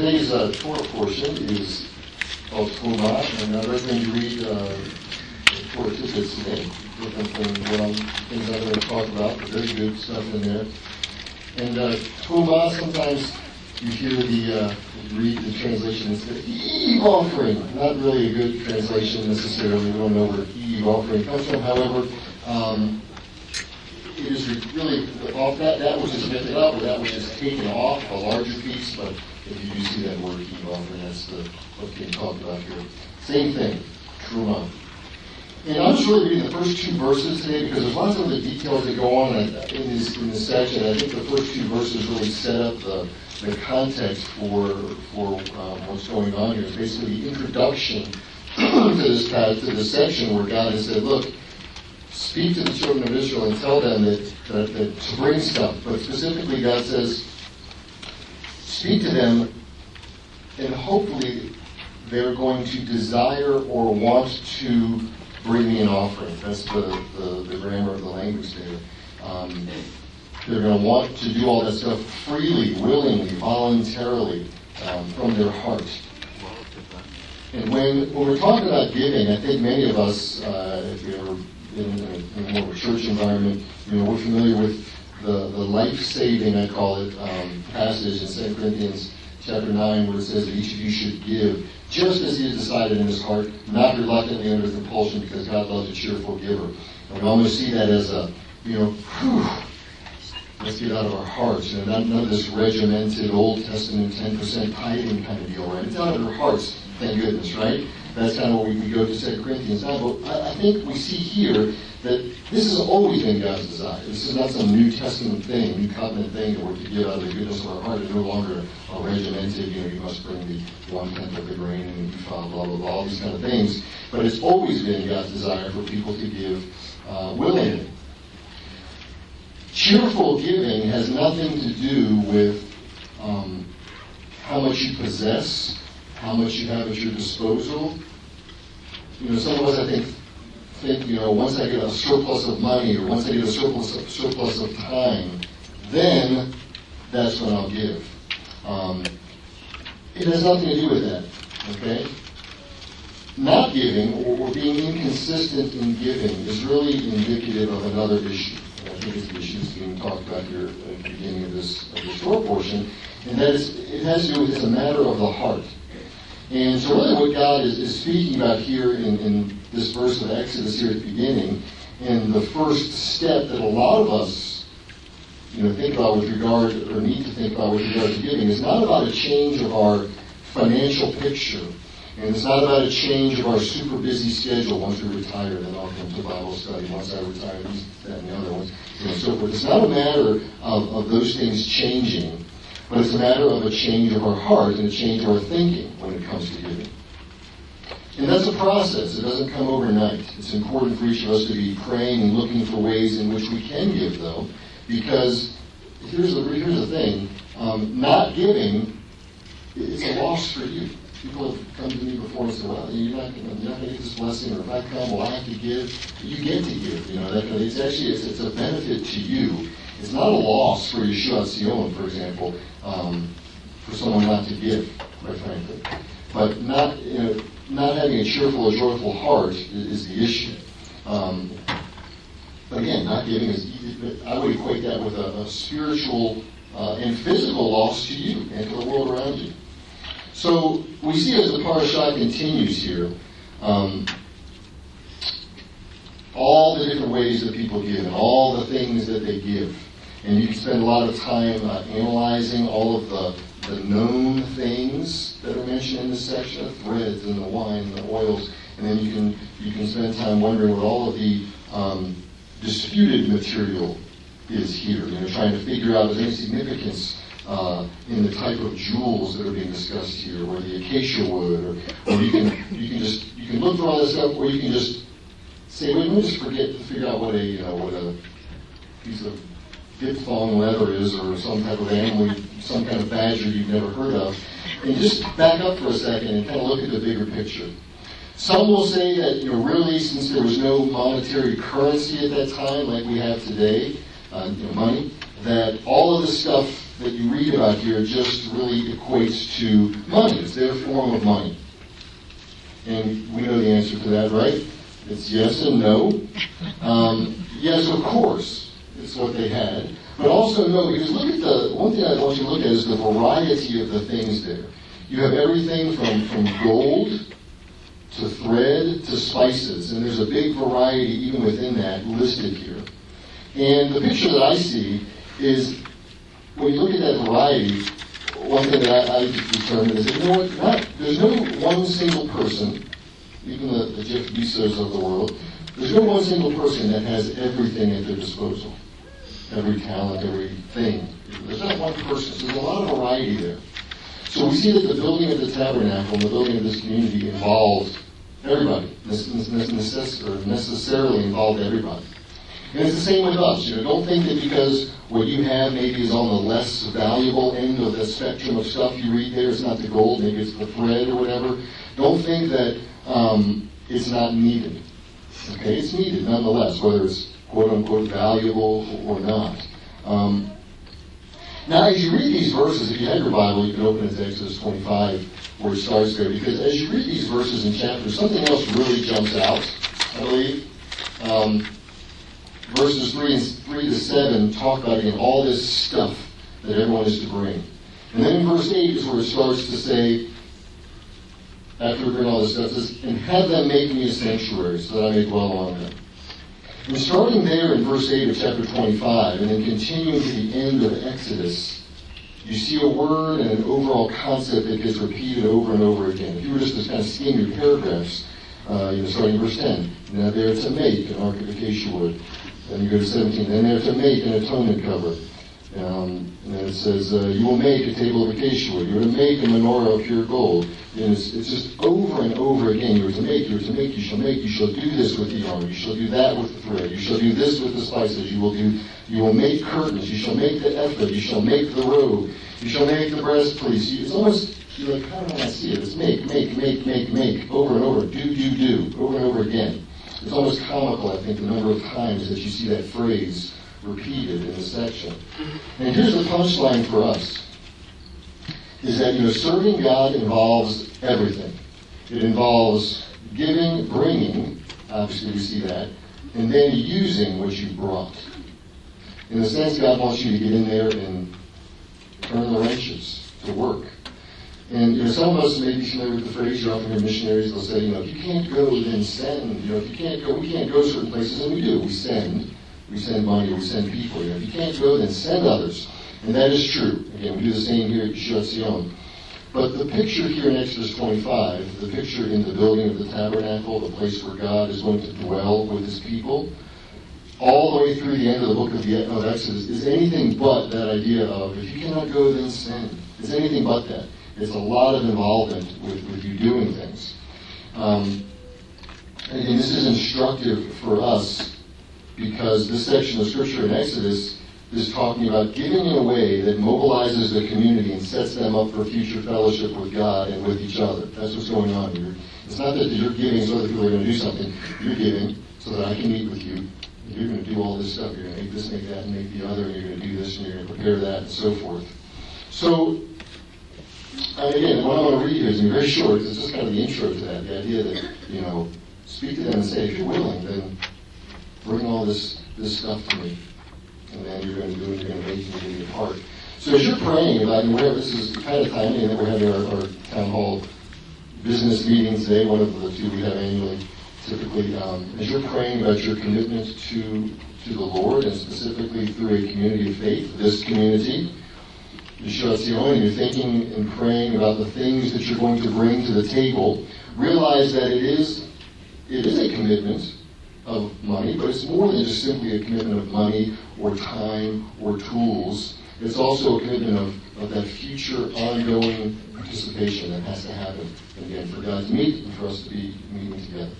today's uh, Torah portion is called Truma, and I recommend you read uh, Torah tidbits today, different from what I'm, things I'm going to talk about, but very good stuff in there. And uh, Truma, sometimes you hear the, uh, read the translation, it's the heave offering. Not really a good translation necessarily. We don't know where heave offering comes from. However, um, it is really off that that which is lifted up or that which is taken off a larger piece. But if you do see that word heave offering, that's the what's being talked about here. Same thing, truma. And I'm really reading the first two verses today because there's lots of other details that go on in this in this section. I think the first two verses really set up the the context for for um, what's going on here. It's basically the introduction to this to this section where God has said, "Look, speak to the children of Israel and tell them that, that, that to bring stuff." But specifically, God says, "Speak to them, and hopefully they're going to desire or want to bring me an offering." That's the the, the grammar of the language there. Um, they're going to want to do all that stuff freely, willingly, voluntarily, um, from their heart. And when, when we're talking about giving, I think many of us, uh, if you're in, in, in more of a church environment, you know, we're familiar with the, the life-saving, I call it, um, passage in 2 Corinthians chapter 9 where it says that each of you should give just as he has decided in his heart, not reluctantly under compulsion because God loves a cheerful giver. And we almost see that as a, you know, whew, let's get out of our hearts. You know, not, none of this regimented Old Testament 10% tithing kind of deal, right? It's out of our hearts, thank goodness, right? That's kind of what we, go to 2 Corinthians now. But I, I, think we see here that this has always been God's desire. This is not some New Testament thing, New Covenant thing that we're to give out of the goodness of our heart. It's no longer a regimented, you know, you must bring the one tenth of the grain and blah, blah, blah, blah, all these kind of things. But it's always been God's desire for people to give uh, willingly. Cheerful giving has nothing to do with um, how much you possess, how much you have at your disposal. You know, some of us, I think, think, you know, once I get a surplus of money or once I get a surplus of, surplus of time, then that's when I'll give. Um, it has nothing to do with that, okay? Not giving or, or being inconsistent in giving is really indicative of another issue. I think it's the issue that's being talked about here at the beginning of this, of this short portion, and that is, it has to do with it's a matter of the heart. And so really what God is, is speaking about here in, in this verse of Exodus here at the beginning, and the first step that a lot of us you know, think about with regard, or need to think about with regard to giving, is not about a change of our financial picture. And it's not about a change of our super busy schedule once we retire, then I'll come to Bible study. Once I retire, these, that, and the other ones, know, so forth. It's not a matter of, of those things changing. But it's a matter of a change of our heart and a change of our thinking when it comes to giving. And that's a process. It doesn't come overnight. It's important for each of us to be praying and looking for ways in which we can give, though, because here's the, here's the thing. Um, not giving is a loss for you. People have come to me before and said, well, you're not, going to get this blessing, or if I come, well, I have to give. You get to give. You know, that, it's actually, it's, it's a benefit to you it's not a loss for Yeshua Sion, for example, um, for someone not to give, quite frankly. But not, you know, not having a cheerful or joyful heart is, is the issue. Um, but again, not giving is, I would equate that with a, a spiritual uh, and physical loss to you and to the world around you. So we see as the parashah continues here, um, all the different ways that people give and all the things that they give. And you can spend a lot of time uh, analyzing all of the, the known things that are mentioned in this section, the threads and the wine and the oils, and then you can you can spend time wondering what all of the um, disputed material is here. You know, trying to figure out if there's any significance uh, in the type of jewels that are being discussed here, or the acacia wood, or, or you can you can just you can look for all this stuff, or you can just say, well, let me just forget to figure out what a you know what a piece of diphthong leather is or some type of animal, some kind of badger you've never heard of. And just back up for a second and kind of look at the bigger picture. Some will say that, you know, really, since there was no monetary currency at that time like we have today, uh, you know, money, that all of the stuff that you read about here just really equates to money. It's their form of money. And we know the answer to that, right? It's yes and no. Um, yes, of course, it's what they had. But also no, because look at the, one thing I want you to look at is the variety of the things there. You have everything from, from gold to thread to spices, and there's a big variety even within that listed here. And the picture that I see is when you look at that variety, one thing that I, I determined is you know what, not, there's no one single person, even the, the Jeff Bezos of the world, there's no one single person that has everything at their disposal. Every talent, everything. There's not one person. There's a lot of variety there. So we see that the building of the tabernacle and the building of this community involved everybody, This necessarily involved everybody. And it's the same with us. You know, don't think that because what you have maybe is on the less valuable end of the spectrum of stuff you read there, it's not the gold, maybe it's the thread or whatever. Don't think that um, it's not needed. Okay, it's needed nonetheless, whether it's quote unquote valuable or not. Um, now, as you read these verses, if you have your Bible, you can open it to Exodus 25, where it starts there, because as you read these verses and chapters, something else really jumps out, I believe. Um, verses 3, and, 3 to 7 talk about, again, all this stuff that everyone is to bring. And then in verse 8 is where it starts to say, after we bring all this stuff, says, and have them make me a sanctuary so that I may dwell among them. And starting there in verse 8 of chapter 25, and then continuing to the end of Exodus, you see a word and an overall concept that gets repeated over and over again. If you were just to kind of skim your paragraphs, uh, you know, starting in verse 10, now they're to make an ark of acacia wood. Then you go to 17, and they're to make an atonement cover. Um, and it says, uh, you will make a table of acacia wood. You're to make a menorah of pure gold. And it's, it's just over and over again. You're to make, you're to make, you shall make, you shall do this with the yarn, you shall do that with the thread, you shall do this with the spices, you will do, you will make curtains, you shall make the ephod, you shall make the robe, you shall make the breastplate. It's almost, you're like, how do I see it? It's make, make, make, make, make, over and over, do, do, do, over and over again. It's almost comical, I think, the number of times that you see that phrase repeated in the section. And here's the punchline for us is that you know serving God involves everything. It involves giving, bringing, obviously we see that, and then using what you brought. In a sense, God wants you to get in there and turn the wrenches to work. And you know, some of us may be familiar with the phrase, you often hear missionaries, they'll say, you know, if you can't go, then send. You know, if you can't go, we can't go certain places, and we do, we send. We send money, we send people. If you can't go, then send others. And that is true. Again, we do the same here at Yeshua Sion. But the picture here in Exodus 25, the picture in the building of the tabernacle, the place where God is going to dwell with his people, all the way through the end of the book of, the, of Exodus, is anything but that idea of if you cannot go, then send. It's anything but that. It's a lot of involvement with, with you doing things. Um, and this is instructive for us because this section of Scripture in Exodus is talking about giving in a way that mobilizes the community and sets them up for future fellowship with God and with each other. That's what's going on here. It's not that you're giving so that people are going to do something. You're giving so that I can meet with you. You're going to do all this stuff. You're going to make this, make that, and make the other, and you're going to do this, and you're going to prepare that, and so forth. So, and again, what I want to read here is very short. It's just kind of the intro to that. The idea that, you know, speak to them and say, if you're willing, then bring all this, this stuff to me and then you're going to do it, you're going to make it in your. So as you're praying about, and this is kind of timing that we're having our, our town hall business meeting today, one of the two we have annually, typically, um, as you're praying about your commitment to, to the Lord, and specifically through a community of faith, this community, Yeshua Sion, and you're thinking and praying about the things that you're going to bring to the table, realize that it is, it is a commitment of money, but it's more than just simply a commitment of money or time or tools. It's also a commitment of, of that future ongoing participation that has to happen, again, for God's to meet and for us to be meeting together.